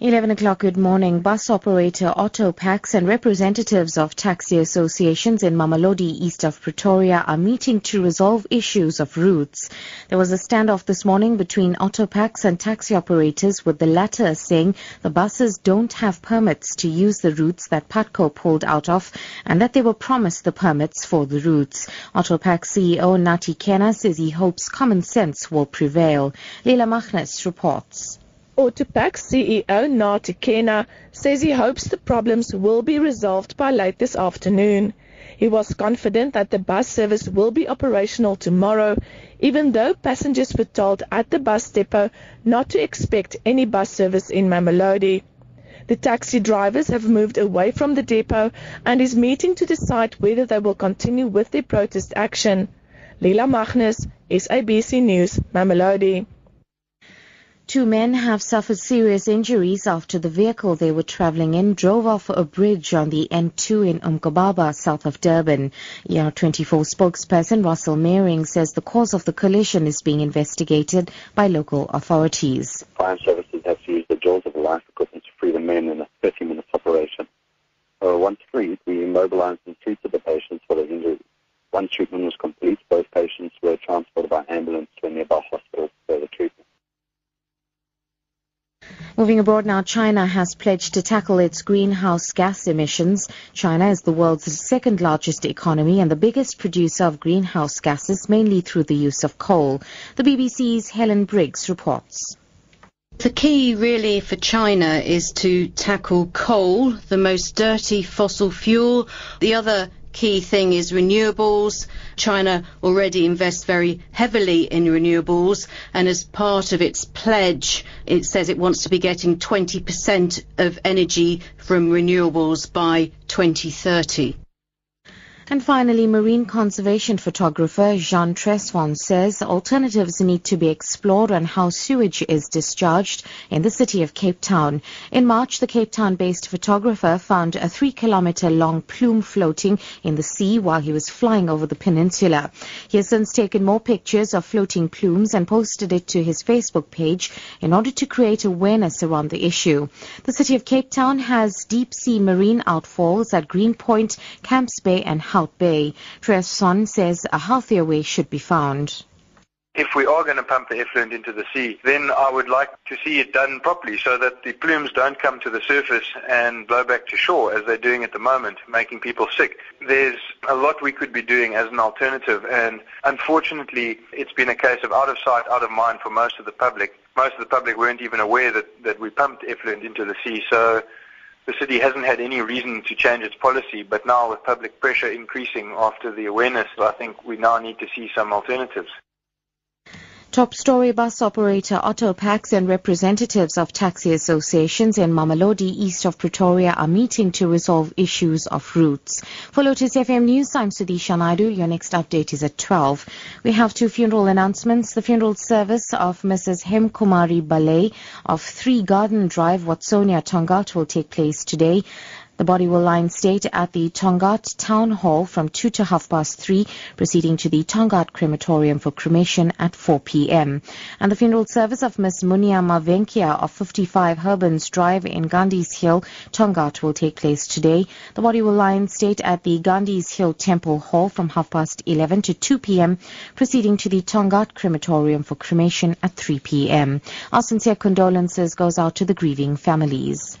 11 o'clock, good morning. Bus operator Autopax and representatives of taxi associations in Mamelodi, east of Pretoria, are meeting to resolve issues of routes. There was a standoff this morning between Autopax and taxi operators, with the latter saying the buses don't have permits to use the routes that PUTCO pulled out of and that they were promised the permits for the routes. Autopax CEO Nathi Kena says he hopes common sense will prevail. Leila Machnes reports. Autopax CEO Nathi Kena says he hopes the problems will be resolved by late this afternoon. He was confident that the bus service will be operational tomorrow, even though passengers were told at the bus depot not to expect any bus service in Mamelodi. The taxi drivers have moved away from the depot and is meeting to decide whether they will continue with their protest action. Lila Magnus, SABC News, Mamelodi. Two men have suffered serious injuries after the vehicle they were traveling in drove off a bridge on the N2 in Umgababa, south of Durban. ER24 spokesperson Russell Meiring says the cause of the collision is being investigated by local authorities. Fire services have to use the jaws of life equipment to free the men in a 30-minute operation. Uh, once freed, we immobilized and treated the patients for their injuries. Once treatment was complete, both patients were transported by ambulance to a nearby hospital for further treatment. Moving abroad now, China has pledged to tackle its greenhouse gas emissions. China is the world's second largest economy and the biggest producer of greenhouse gases, mainly through the use of coal. The BBC's Helen Briggs reports. The key really for China is to tackle coal, the most dirty fossil fuel. The other key thing is renewables. China already invests very heavily in renewables, and as part of its pledge, it says it wants to be getting 20% of energy from renewables by 2030. And finally, marine conservation photographer Jean Tresfon says alternatives need to be explored on how sewage is discharged in the city of Cape Town. In March, the Cape Town-based photographer found a three-kilometer long plume floating in the sea while he was flying over the peninsula. He has since taken more pictures of floating plumes and posted it to his Facebook page in order to create awareness around the issue. The city of Cape Town has deep-sea marine outfalls at Greenpoint, Camps Bay and Bay. Tresfon says a healthier way should be found if we are going to pump the effluent into the sea, then I would like to see it done properly so that the plumes don't come to the surface and blow back to shore as they're doing at the moment, making people sick. There's a lot we could be doing as an alternative and unfortunately it's been a case of out of sight, out of mind for most of the public. Most of the public weren't even aware that, that we pumped effluent into the sea. So the city hasn't had any reason to change its policy, but now with public pressure increasing after the awareness, I think we now need to see some alternatives. Top story bus operator Autopax and representatives of taxi associations in Mamelodi east of Pretoria are meeting to resolve issues of routes. For Lotus FM News, I'm Sudisha Naidu. Your next update is at 12. We have two funeral announcements. The funeral service of Mrs. Hemkumari Balay of 3 Garden Drive, Watsonia, Tongaat will take place today. The body will lie in state at the Tongaat Town Hall from 2 to half past 3, proceeding to the Tongaat Crematorium for cremation at 4 p.m. And the funeral service of Miss Munia Mavenkia of 55 Herbans Drive in Gandhi's Hill, Tongaat, will take place today. The body will lie in state at the Gandhi's Hill Temple Hall from half past 11 to 2 p.m., proceeding to the Tongaat Crematorium for cremation at 3 p.m. Our sincere condolences goes out to the grieving families.